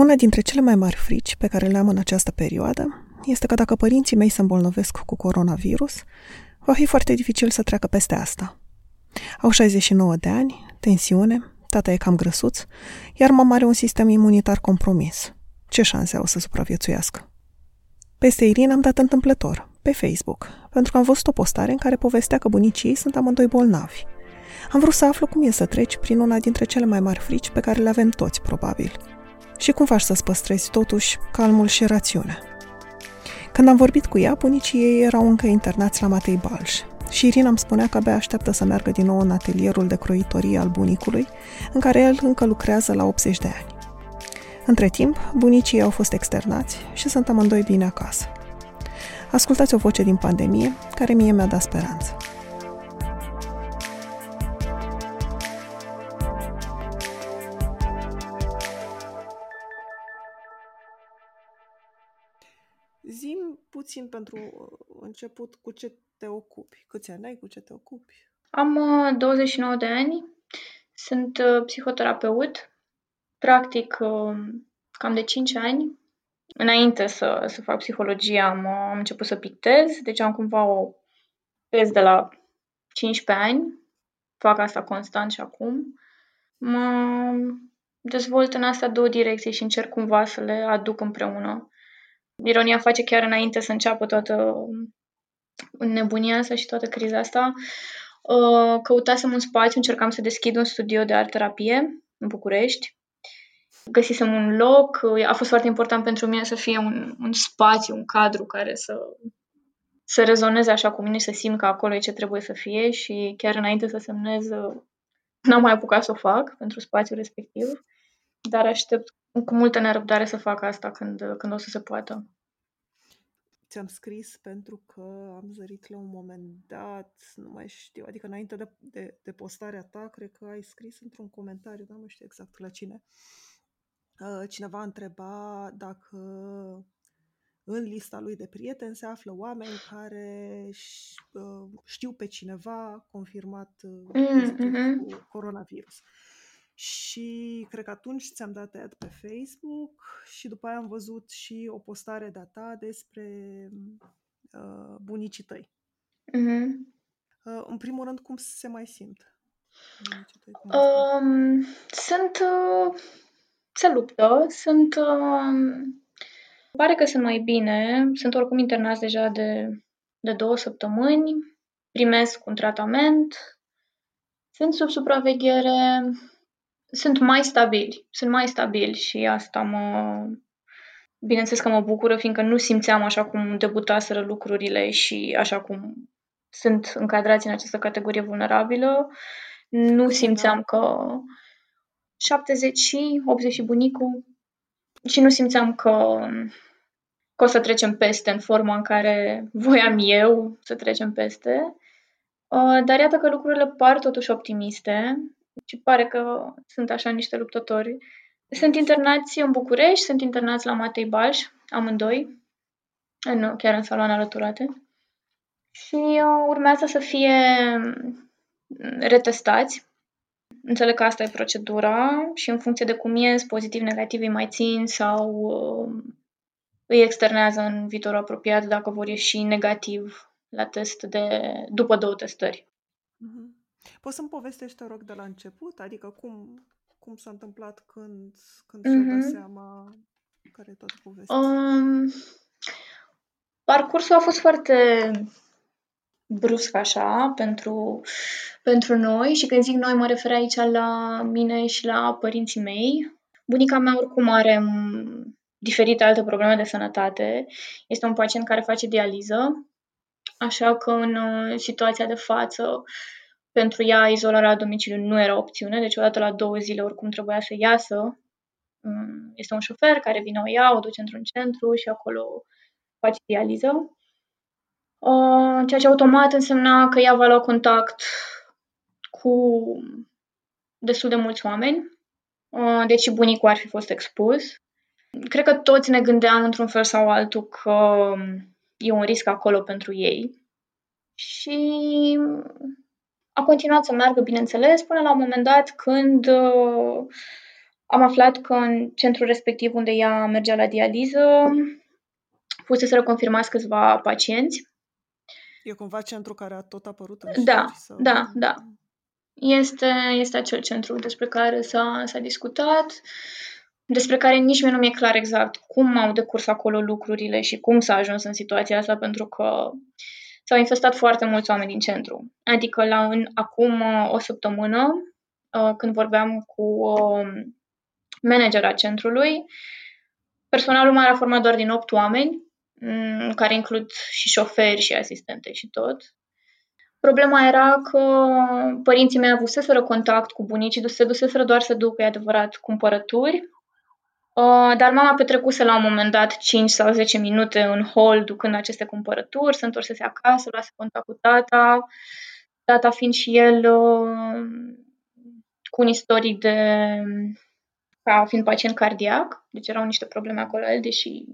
Una dintre cele mai mari frici pe care le am în această perioadă este că dacă părinții mei se îmbolnăvesc cu coronavirus, va fi foarte dificil să treacă peste asta. Au 69 de ani, tensiune, tata e cam grăsuț, iar mama are un sistem imunitar compromis. Ce șanse au să supraviețuiască? Peste Irina am dat întâmplător, pe Facebook, pentru că am văzut o postare în care povestea că bunicii ei sunt amândoi bolnavi. Am vrut să aflu cum e să treci prin una dintre cele mai mari frici pe care le avem toți, probabil. Și cum faci să-ți păstrezi totuși calmul și rațiunea. Când am vorbit cu ea, bunicii ei erau încă internați la Matei Balș și Irina îmi spunea că abia așteaptă să meargă din nou în atelierul de croitorie al bunicului, în care el încă lucrează la 80 de ani. Între timp, bunicii au fost externați și sunt amândoi bine acasă. Ascultați o voce din pandemie care mie mi-a dat speranță. Puțin pentru uh, început cu ce te ocupi. Câți ani ai, cu ce te ocupi? Am 29 uh, de ani, sunt uh, psihoterapeut, practic cam de 5 ani. Înainte să, să fac psihologie am, am început să pictez, deci am cumva o pez de la 15 ani. Fac asta constant și acum. Mă dezvolt în asta două direcții și încerc cumva să le aduc împreună. Ironia face chiar înainte să înceapă toată nebunia asta și toată criza asta. Uh, căutasem un spațiu, încercam să deschid un studio de art terapie în București. Găsisem un loc, a fost foarte important pentru mine să fie un, un spațiu, un cadru care să, să rezoneze așa cu mine și să simt că acolo e ce trebuie să fie și chiar înainte să semnez n-am mai apucat să o fac pentru spațiul respectiv, dar aștept cu multă nerăbdare să fac asta când, când o să se poată. Ți-am scris pentru că am zărit la un moment dat, nu mai știu, adică înainte de, de, de postarea ta, cred că ai scris într-un comentariu, dar nu știu exact la cine. Uh, cineva întreba dacă în lista lui de prieteni se află oameni care uh, știu pe cineva confirmat uh, mm, mm-hmm. cu coronavirus. Și cred că atunci ți-am dat ad pe Facebook și după aia am văzut și o postare de-a ta despre uh, bunicii tăi. Mm-hmm. Uh, în primul rând, cum se mai simt? Tăi, um, sunt... Uh, se luptă, sunt... Uh, pare că sunt mai bine, sunt oricum internați deja de, de două săptămâni, primesc un tratament, sunt sub supraveghere, sunt mai stabili, sunt mai stabili și asta mă... Bineînțeles că mă bucură, fiindcă nu simțeam așa cum debutaseră lucrurile și așa cum sunt încadrați în această categorie vulnerabilă. Nu simțeam că 70 și 80 și bunicul și nu simțeam că, că o să trecem peste în forma în care voiam eu să trecem peste. Uh, dar iată că lucrurile par totuși optimiste și pare că sunt așa niște luptători. Sunt internați în București, sunt internați la Matei Balș, amândoi, în, chiar în saloane alăturate. Și uh, urmează să fie retestați. Înțeleg că asta e procedura și în funcție de cum ies, pozitiv, negativ, îi mai țin sau uh, îi externează în viitorul apropiat dacă vor ieși negativ la test de după două testări. Mm-hmm. Poți să-mi povestești, te rog, de la început? Adică cum, cum s-a întâmplat când, când mm-hmm. și-o dat seama care e toată povestea? Um, parcursul a fost foarte brusc așa pentru, pentru noi și când zic noi mă refer aici la mine și la părinții mei. Bunica mea oricum are diferite alte probleme de sănătate. Este un pacient care face dializă, așa că în uh, situația de față pentru ea, izolarea la domiciliu nu era opțiune, deci odată la două zile oricum trebuia să iasă. Mm, este un șofer care vine o ia, o duce într-un centru și acolo face dializă. Uh, ceea ce automat însemna că ea va lua contact cu destul de mulți oameni, uh, deci bunicul ar fi fost expus. Cred că toți ne gândeam într-un fel sau altul că e un risc acolo pentru ei. Și a continuat să meargă, bineînțeles, până la un moment dat când uh, am aflat că în centrul respectiv unde ea mergea la dializă, fuseseră confirmați câțiva pacienți. E cumva centru care a tot apărut în Da, sau... da, da. Este, este acel centru despre care s-a, s-a discutat, despre care nici mie nu mi-e clar exact cum au decurs acolo lucrurile și cum s-a ajuns în situația asta, pentru că s-au infestat foarte mulți oameni din centru. Adică la în, acum o săptămână, uh, când vorbeam cu um, managera centrului, personalul mai era format doar din 8 oameni, mm, care includ și șoferi și asistente și tot. Problema era că părinții mei avuseseră contact cu bunicii, se duseseră doar să ducă, adevărat, cumpărături, uh, dar mama petrecuse la un moment dat 5 sau 10 minute în hall ducând aceste cumpărături, se întorsese acasă, luase contact cu tata, tata fiind și el uh, cu un istoric de ca fiind pacient cardiac, deci erau niște probleme acolo, deși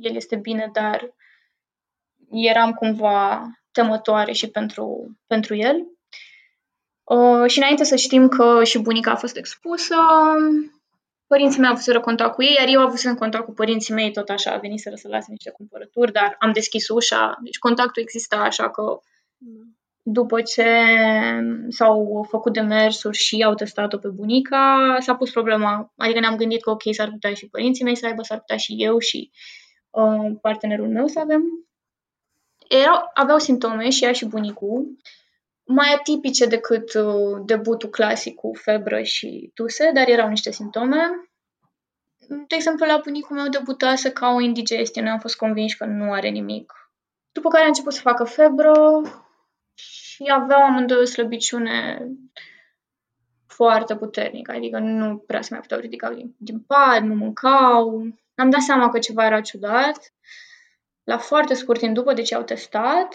el este bine, dar eram cumva temătoare și pentru, pentru el. Uh, și înainte să știm că și bunica a fost expusă, părinții mei au avut contact cu ei, iar eu am avut contact cu părinții mei, tot așa, a venit să lase niște cumpărături, dar am deschis ușa, deci contactul exista, așa că după ce s-au făcut demersuri și au testat-o pe bunica, s-a pus problema, adică ne-am gândit că ok, s-ar putea și părinții mei să aibă, s-ar putea și eu și uh, partenerul meu să avem. Erau, aveau simptome și ea și bunicul, mai atipice decât uh, debutul clasic cu febră și tuse, dar erau niște simptome. De exemplu, la bunicul meu debutase ca o indigestie, noi am fost convinși că nu are nimic. După care a început să facă febră și aveau amândoi o slăbiciune foarte puternică, adică nu prea se mai puteau ridica din, din pat, nu mâncau. Am dat seama că ceva era ciudat la foarte scurt timp după, deci au testat,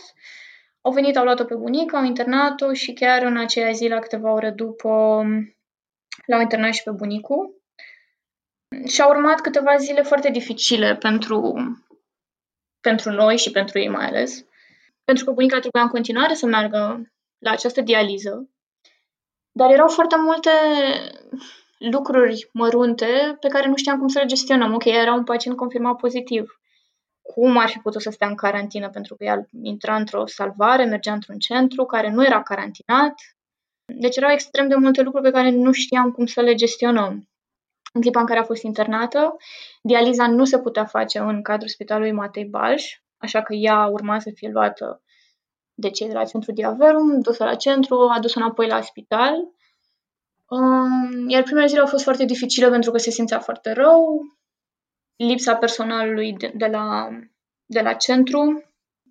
au venit, au luat-o pe bunica, au internat-o și chiar în aceea zi, la câteva ore după, l-au internat și pe bunicul. Și au urmat câteva zile foarte dificile pentru, pentru noi și pentru ei mai ales. Pentru că bunica trebuia în continuare să meargă la această dializă. Dar erau foarte multe lucruri mărunte pe care nu știam cum să le gestionăm. Ok, era un pacient confirmat pozitiv cum ar fi putut să stea în carantină, pentru că el intra într-o salvare, mergea într-un centru care nu era carantinat. Deci erau extrem de multe lucruri pe care nu știam cum să le gestionăm. În clipa în care a fost internată, dializa nu se putea face în cadrul spitalului Matei Balș, așa că ea urma să fie luată de cei de la centru Diaverum, dusă la centru, adusă înapoi la spital. Um, iar primele zile au fost foarte dificile pentru că se simțea foarte rău, lipsa personalului de, de, la, de la centru,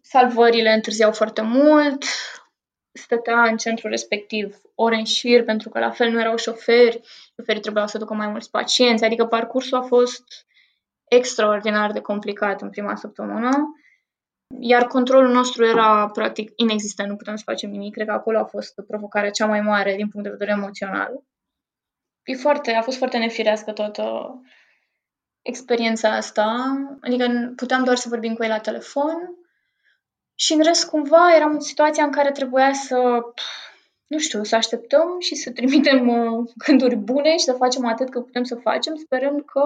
salvările întârziau foarte mult, stătea în centrul respectiv ore în șir pentru că la fel nu erau șoferi, șoferii trebuiau să ducă mai mulți pacienți, adică parcursul a fost extraordinar de complicat în prima săptămână, iar controlul nostru era practic inexistent, nu puteam să facem nimic, cred că acolo a fost provocarea cea mai mare din punct de vedere emoțional. E foarte, a fost foarte nefirească toată, experiența asta, adică puteam doar să vorbim cu el la telefon și în rest cumva eram în situația în care trebuia să, nu știu, să așteptăm și să trimitem uh, gânduri bune și să facem atât cât putem să facem, sperând că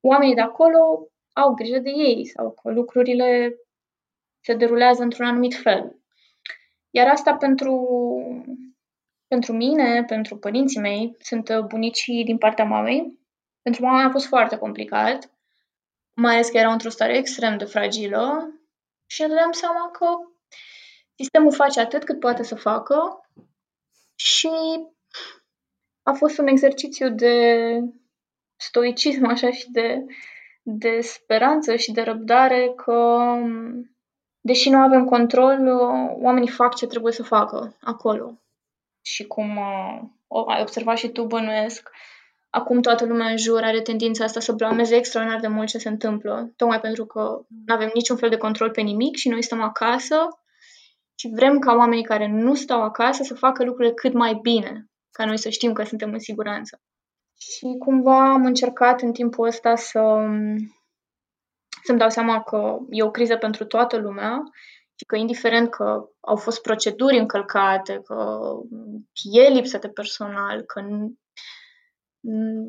oamenii de acolo au grijă de ei sau că lucrurile se derulează într-un anumit fel. Iar asta pentru, pentru mine, pentru părinții mei, sunt bunicii din partea mamei, pentru mama a fost foarte complicat, mai ales că era într-o stare extrem de fragilă și ne dădeam seama că sistemul face atât cât poate să facă și a fost un exercițiu de stoicism așa și de, de speranță și de răbdare că deși nu avem control, oamenii fac ce trebuie să facă acolo. Și cum uh, ai observat și tu, bănuiesc, acum toată lumea în jur are tendința asta să blameze extraordinar de mult ce se întâmplă, tocmai pentru că nu avem niciun fel de control pe nimic și noi stăm acasă și vrem ca oamenii care nu stau acasă să facă lucrurile cât mai bine, ca noi să știm că suntem în siguranță. Și cumva am încercat în timpul ăsta să să-mi dau seama că e o criză pentru toată lumea și că indiferent că au fost proceduri încălcate, că e lipsă de personal, că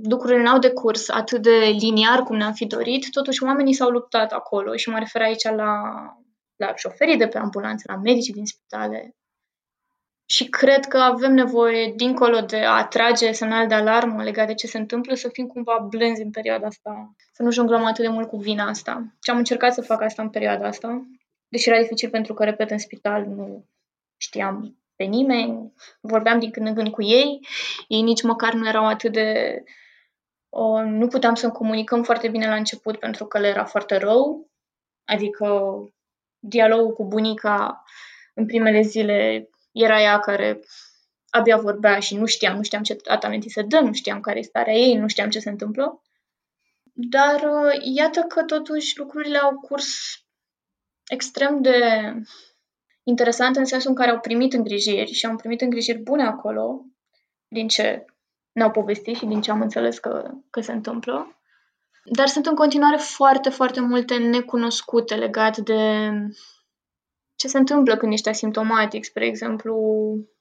lucrurile n-au decurs atât de liniar cum ne-am fi dorit, totuși oamenii s-au luptat acolo și mă refer aici la, la șoferii de pe ambulanțe, la medicii din spitale. Și cred că avem nevoie, dincolo de a trage semnal de alarmă legat de ce se întâmplă, să fim cumva blânzi în perioada asta, să nu jonglăm atât de mult cu vina asta. Și am încercat să fac asta în perioada asta, deși era dificil pentru că, repet, în spital nu știam pe nimeni, vorbeam din când în când cu ei, ei nici măcar nu erau atât de... O, nu puteam să comunicăm foarte bine la început pentru că le era foarte rău, adică dialogul cu bunica în primele zile era ea care abia vorbea și nu știam, nu știam ce tratamente să dăm, nu știam care e starea ei, nu știam ce se întâmplă. Dar iată că totuși lucrurile au curs extrem de interesant în sensul în care au primit îngrijiri și au primit îngrijiri bune acolo, din ce ne-au povestit și din ce am înțeles că, că se întâmplă. Dar sunt în continuare foarte, foarte multe necunoscute legate de ce se întâmplă când ești asimptomatic. Spre exemplu,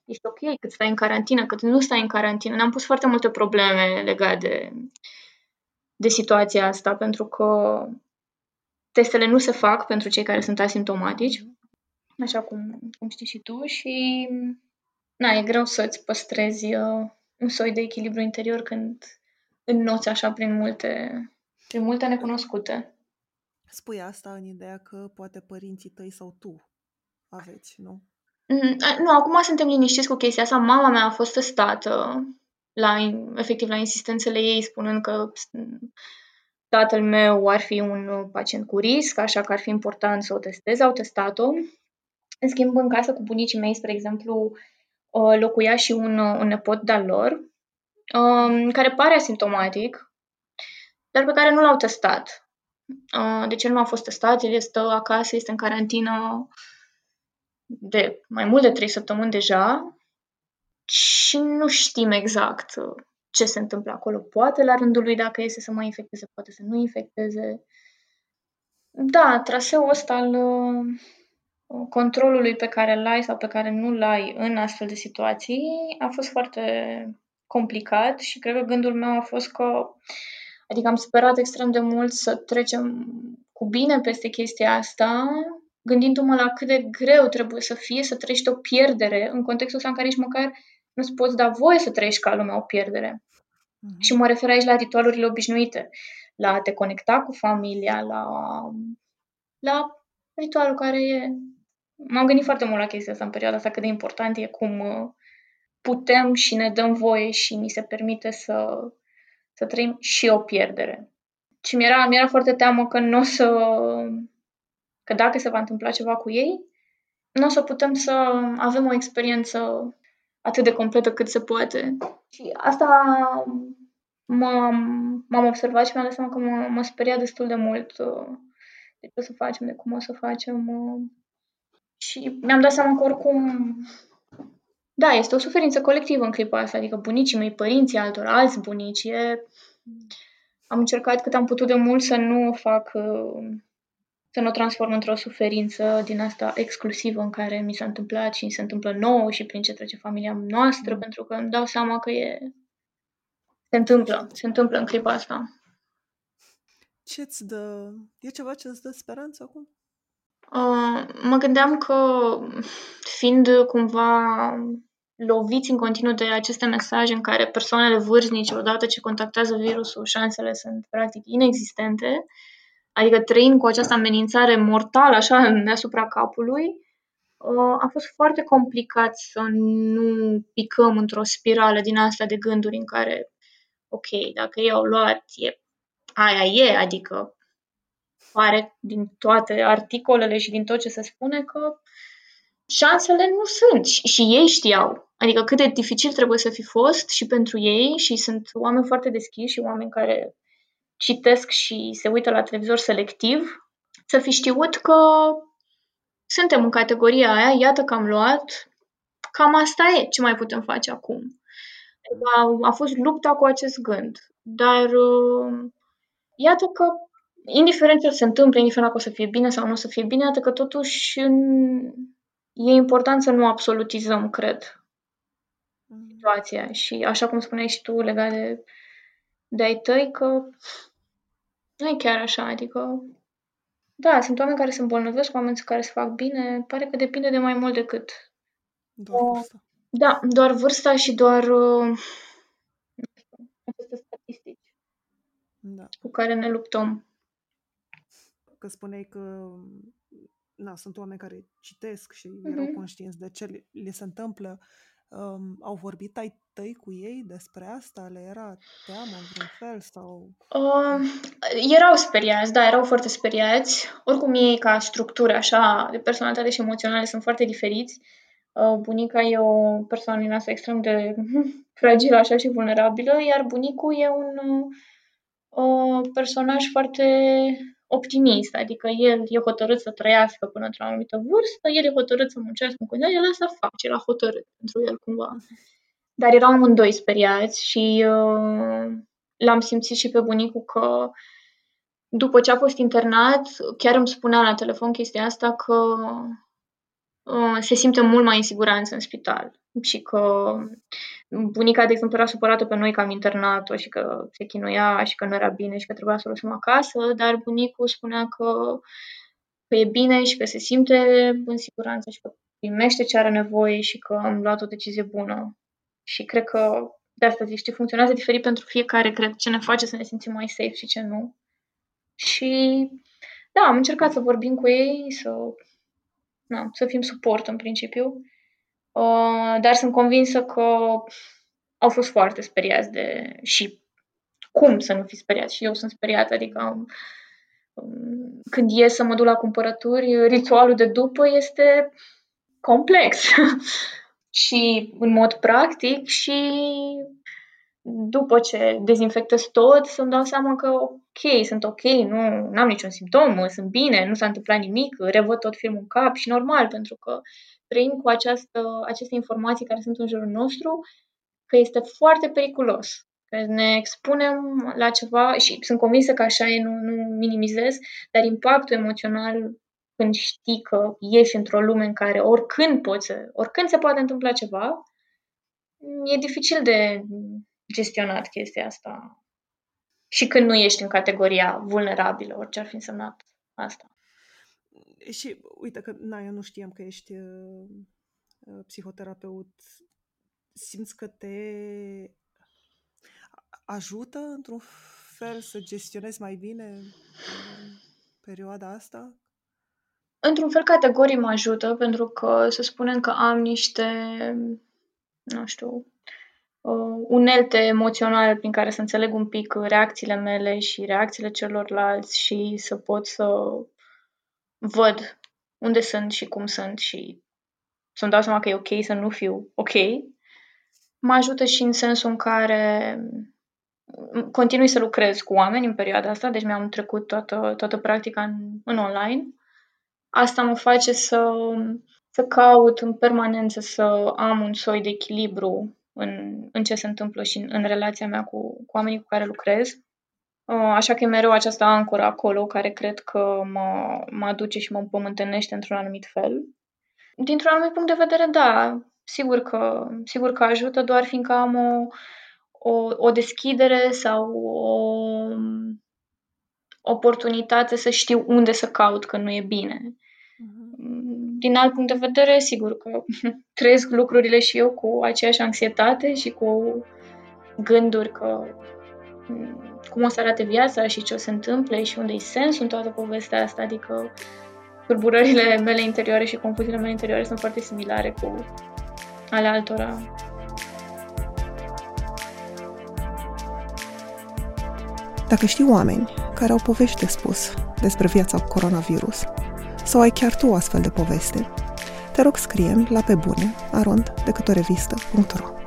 ești ok cât stai în carantină, cât nu stai în carantină. Ne-am pus foarte multe probleme legate de, de situația asta, pentru că testele nu se fac pentru cei care sunt asimptomatici așa cum, cum știi și tu, și na, e greu să-ți păstrezi uh, un soi de echilibru interior când înnoți așa prin multe, prin multe necunoscute. Spui asta în ideea că poate părinții tăi sau tu aveți, nu? Mm, nu, acum suntem liniștiți cu chestia asta. Mama mea a fost testată la, efectiv la insistențele ei, spunând că tatăl meu ar fi un pacient cu risc, așa că ar fi important să o testeze. Au testat-o în schimb, în casă cu bunicii mei, spre exemplu, locuia și un, un nepot de-al lor, um, care pare asimptomatic, dar pe care nu l-au testat. Uh, deci el nu a fost testat, el stă acasă, este în carantină de mai mult de trei săptămâni deja și nu știm exact ce se întâmplă acolo. Poate la rândul lui dacă iese să mai infecteze, poate să nu infecteze. Da, traseul ăsta al, controlului pe care îl ai sau pe care nu îl ai în astfel de situații a fost foarte complicat și cred că gândul meu a fost că, adică am sperat extrem de mult să trecem cu bine peste chestia asta, gândindu-mă la cât de greu trebuie să fie să trăiești o pierdere în contextul ăsta în care nici măcar nu-ți poți da voie să trăiești ca lumea o pierdere. Mm-hmm. Și mă refer aici la ritualurile obișnuite, la a te conecta cu familia, la, la ritualul care e M-am gândit foarte mult la chestia asta în perioada asta, cât de important e cum uh, putem și ne dăm voie și ni se permite să, să trăim și o pierdere. Și mi-era, mi-era foarte teamă că nu o să, că dacă se va întâmpla ceva cu ei, nu o să putem să avem o experiență atât de completă cât se poate. Și asta m-am, m-am observat și mi-am dat seama că mă, mă speria destul de mult uh, de ce o să facem, de cum o să facem. Uh, și mi-am dat seama că oricum, da, este o suferință colectivă în clipa asta, adică bunicii mei, părinții altor, alți bunici, e... am încercat cât am putut de mult să nu o fac, uh, să nu o transform într-o suferință din asta exclusivă în care mi s-a întâmplat și se întâmplă nouă și prin ce trece familia noastră, mm. pentru că îmi dau seama că e... se întâmplă, se întâmplă în clipa asta. Ce-ți dă... E ceva ce îți dă speranță acum? Uh, mă gândeam că, fiind cumva loviți în continuu de aceste mesaje în care persoanele vârstnice, odată ce contactează virusul, șansele sunt practic inexistente, adică trăind cu această amenințare mortală așa deasupra capului, uh, a fost foarte complicat să nu picăm într-o spirală din asta de gânduri în care, ok, dacă ei au luat, e, aia e, adică pare din toate articolele și din tot ce se spune că șansele nu sunt și, și ei știau. Adică cât de dificil trebuie să fi fost și pentru ei și sunt oameni foarte deschiși și oameni care citesc și se uită la televizor selectiv, să fi știut că suntem în categoria aia, iată că am luat, cam asta e, ce mai putem face acum. A, a fost lupta cu acest gând, dar uh, iată că indiferent ce se întâmple, indiferent dacă o să fie bine sau nu o să fie bine, atât că totuși e important să nu absolutizăm, cred, mm. situația. Și așa cum spuneai și tu, legat de de-ai tăi că nu e chiar așa, adică da, sunt oameni care se îmbolnăvesc, oameni care se fac bine, pare că depinde de mai mult decât doar vârsta. Da, doar vârsta și doar uh, aceste statistici da. cu care ne luptăm. Că spuneai că na, sunt oameni care citesc și uh-huh. erau conștienți de ce le, le se întâmplă. Um, au vorbit ai tăi cu ei despre asta? Le era teamă în vreun fel? Sau... Uh, erau speriați, da, erau foarte speriați. Oricum ei ca structură așa de personalitate și emoționale sunt foarte diferiți. Uh, bunica e o persoană din asta extrem de fragilă așa și vulnerabilă, iar bunicul e un uh, personaj foarte optimist, adică el e hotărât să trăiască până într-o anumită vârstă, el e hotărât să muncească în continuare, el asta face, el a hotărât pentru el cumva. Dar erau amândoi speriați și uh, l-am simțit și pe bunicul că după ce a fost internat, chiar îmi spunea la telefon chestia asta că uh, se simte mult mai în siguranță în spital și că bunica, de exemplu, era supărată pe noi că am internat-o și că se chinuia și că nu era bine și că trebuia să o lăsăm acasă, dar bunicul spunea că, că e bine și că se simte în siguranță și că primește ce are nevoie și că am luat o decizie bună. Și cred că, de asta zic, știi, funcționează diferit pentru fiecare, cred, ce ne face să ne simțim mai safe și ce nu. Și, da, am încercat să vorbim cu ei, să, na, să fim suport în principiu. Uh, dar sunt convinsă că au fost foarte speriați de și cum să nu fi speriați. Și eu sunt speriată, adică um, când ies să mă duc la cumpărături, ritualul de după este complex. Și în mod practic și după ce dezinfectez tot, să-mi dau seama că ok, sunt ok, nu am niciun simptom, sunt bine, nu s-a întâmplat nimic, revăd tot filmul în cap și normal, pentru că trăim cu această, aceste informații care sunt în jurul nostru, că este foarte periculos. Că ne expunem la ceva și sunt convinsă că așa e, nu, nu minimizez, dar impactul emoțional când știi că ești într-o lume în care oricând poți, oricând se poate întâmpla ceva, e dificil de gestionat chestia asta. Și când nu ești în categoria vulnerabilă, orice ar fi însemnat asta. Și uite că, na, eu nu știam că ești uh, uh, psihoterapeut. Simți că te ajută într-un fel să gestionezi mai bine uh, perioada asta? Într-un fel categoric mă ajută, pentru că să spunem că am niște, nu știu, uh, unelte emoționale prin care să înțeleg un pic reacțiile mele și reacțiile celorlalți și să pot să văd unde sunt și cum sunt și să-mi dau seama că e ok să nu fiu ok, mă ajută și în sensul în care continui să lucrez cu oameni în perioada asta, deci mi-am trecut toată, toată practica în, în online. Asta mă face să, să caut în permanență să am un soi de echilibru în, în ce se întâmplă și în, în relația mea cu, cu oamenii cu care lucrez. Uh, așa că e mereu această ancoră acolo care cred că mă, mă aduce și mă împământenește într-un anumit fel. Dintr-un anumit punct de vedere, da, sigur că, sigur că ajută, doar fiindcă am o, o, o deschidere sau o oportunitate să știu unde să caut că nu e bine. Uh-huh. Din alt punct de vedere, sigur că trăiesc lucrurile și eu cu aceeași anxietate și cu gânduri că cum o să arate viața și ce o să se întâmple și unde e sensul în toată povestea asta, adică turburările mele interioare și confuziile mele interioare sunt foarte similare cu ale altora. Dacă știi oameni care au povești de spus despre viața cu coronavirus, sau ai chiar tu o astfel de poveste, te rog scrie la pe bune arond decât o revistă.ro